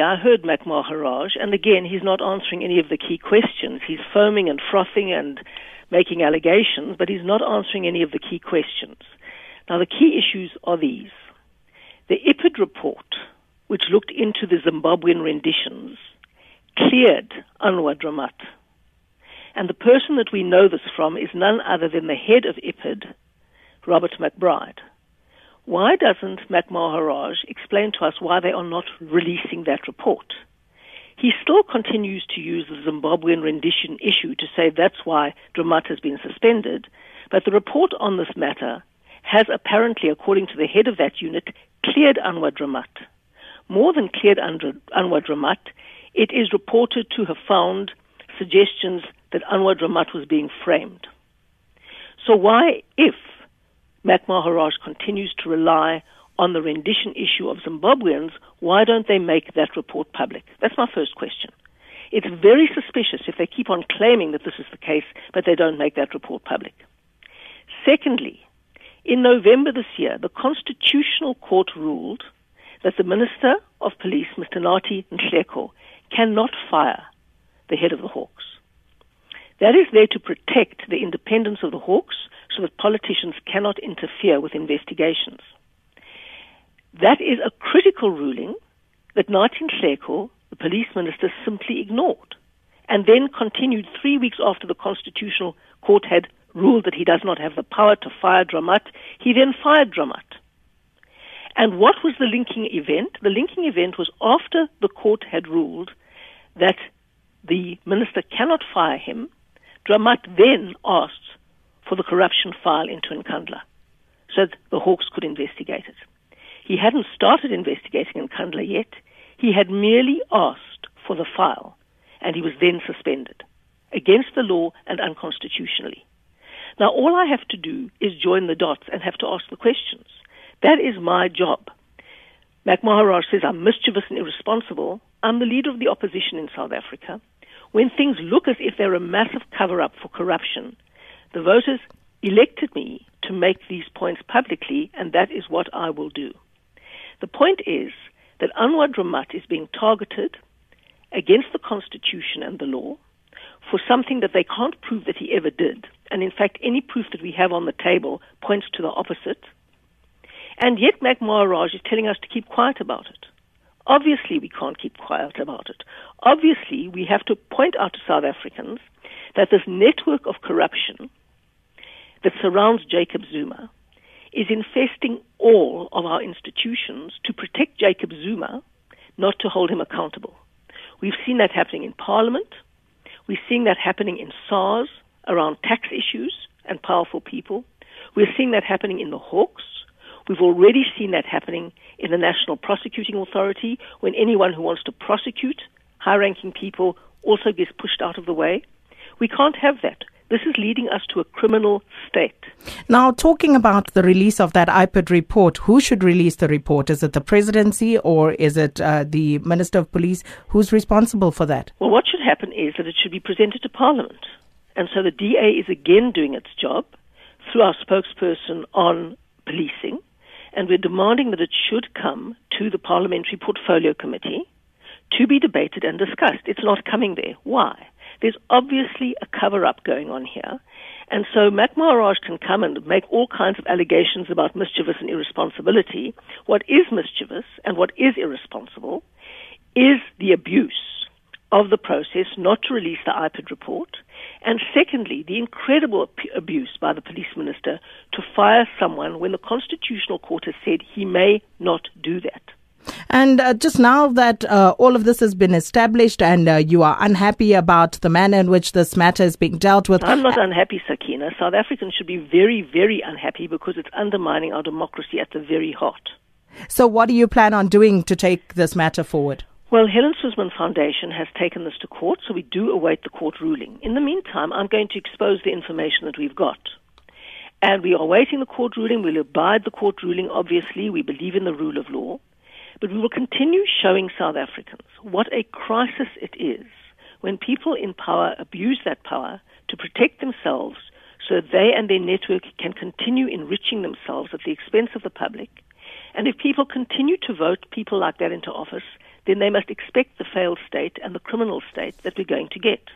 I heard Mac Maharaj, and again, he's not answering any of the key questions. He's foaming and frothing and making allegations, but he's not answering any of the key questions. Now, the key issues are these. The IPID report, which looked into the Zimbabwean renditions, cleared Anwar Dramat. And the person that we know this from is none other than the head of IPID, Robert McBride. Why doesn't Mac Maharaj explain to us why they are not releasing that report? He still continues to use the Zimbabwean rendition issue to say that's why Dramat has been suspended, but the report on this matter has apparently, according to the head of that unit, cleared Anwar Dramat. More than cleared Anwar Dramat, it is reported to have found suggestions that Anwar Dramat was being framed. So why, if Mac Maharaj continues to rely on the rendition issue of Zimbabweans, why don't they make that report public? That's my first question. It's very suspicious if they keep on claiming that this is the case, but they don't make that report public. Secondly, in November this year, the Constitutional Court ruled that the Minister of Police, Mr. Nathi Nhleko, cannot fire the head of the Hawks. That is there to protect the independence of the Hawks so that politicians cannot interfere with investigations. That is a critical ruling that Martin Nhleko, the police minister, simply ignored and then continued three weeks after the Constitutional Court had ruled that he does not have the power to fire Dramat. He then fired Dramat. And what was the linking event? The linking event was after the court had ruled that the minister cannot fire him, Dramat then asked for the corruption file into Nkandla so that the Hawks could investigate it. He hadn't started investigating Nkandla yet. He had merely asked for the file, and he was then suspended against the law and unconstitutionally. Now, all I have to do is join the dots and have to ask the questions. That is my job. Mac Maharaj says I'm mischievous and irresponsible. I'm the leader of the opposition in South Africa. When things look as if they're a massive cover up for corruption, the voters elected me to make these points publicly, and that is what I will do. The point is that Anwar Dramat is being targeted against the Constitution and the law for something that they can't prove that he ever did. And in fact, any proof that we have on the table points to the opposite. And yet, Mac Maharaj is telling us to keep quiet about it. Obviously, we can't keep quiet about it. Obviously, we have to point out to South Africans that this network of corruption that surrounds Jacob Zuma is infesting all of our institutions to protect Jacob Zuma, not to hold him accountable. We've seen that happening in Parliament. We're seeing that happening in SARS around tax issues and powerful people. We're seeing that happening in the Hawks. We've already seen that happening in the National Prosecuting Authority when anyone who wants to prosecute high ranking people also gets pushed out of the way. We can't have that. This is leading us to a criminal state. Now, talking about the release of that IPID report, who should release the report? Is it the presidency or is it uh, the Minister of Police? Who's responsible for that? Well, what should happen is that it should be presented to Parliament. And so the DA is again doing its job through our spokesperson on policing. And we're demanding that it should come to the Parliamentary Portfolio Committee to be debated and discussed. It's not coming there. Why? There's obviously a cover up going on here. And so Mac Maharaj can come and make all kinds of allegations about mischievous and irresponsibility. What is mischievous and what is irresponsible is the abuse of the process not to release the IPID report. And secondly, the incredible abuse by the police minister to fire someone when the Constitutional Court has said he may not do that. And uh, just now that uh, all of this has been established and uh, you are unhappy about the manner in which this matter is being dealt with. I'm not unhappy, Sakina. South Africans should be very, very unhappy because it's undermining our democracy at the very heart. So, what do you plan on doing to take this matter forward? Well, Helen Suzman Foundation has taken this to court, so we do await the court ruling. In the meantime, I'm going to expose the information that we've got. And we are awaiting the court ruling. We'll abide the court ruling, obviously. We believe in the rule of law. But we will continue showing South Africans what a crisis it is when people in power abuse that power to protect themselves so they and their network can continue enriching themselves at the expense of the public. And if people continue to vote people like that into office, then they must expect the failed state and the criminal state that we're going to get.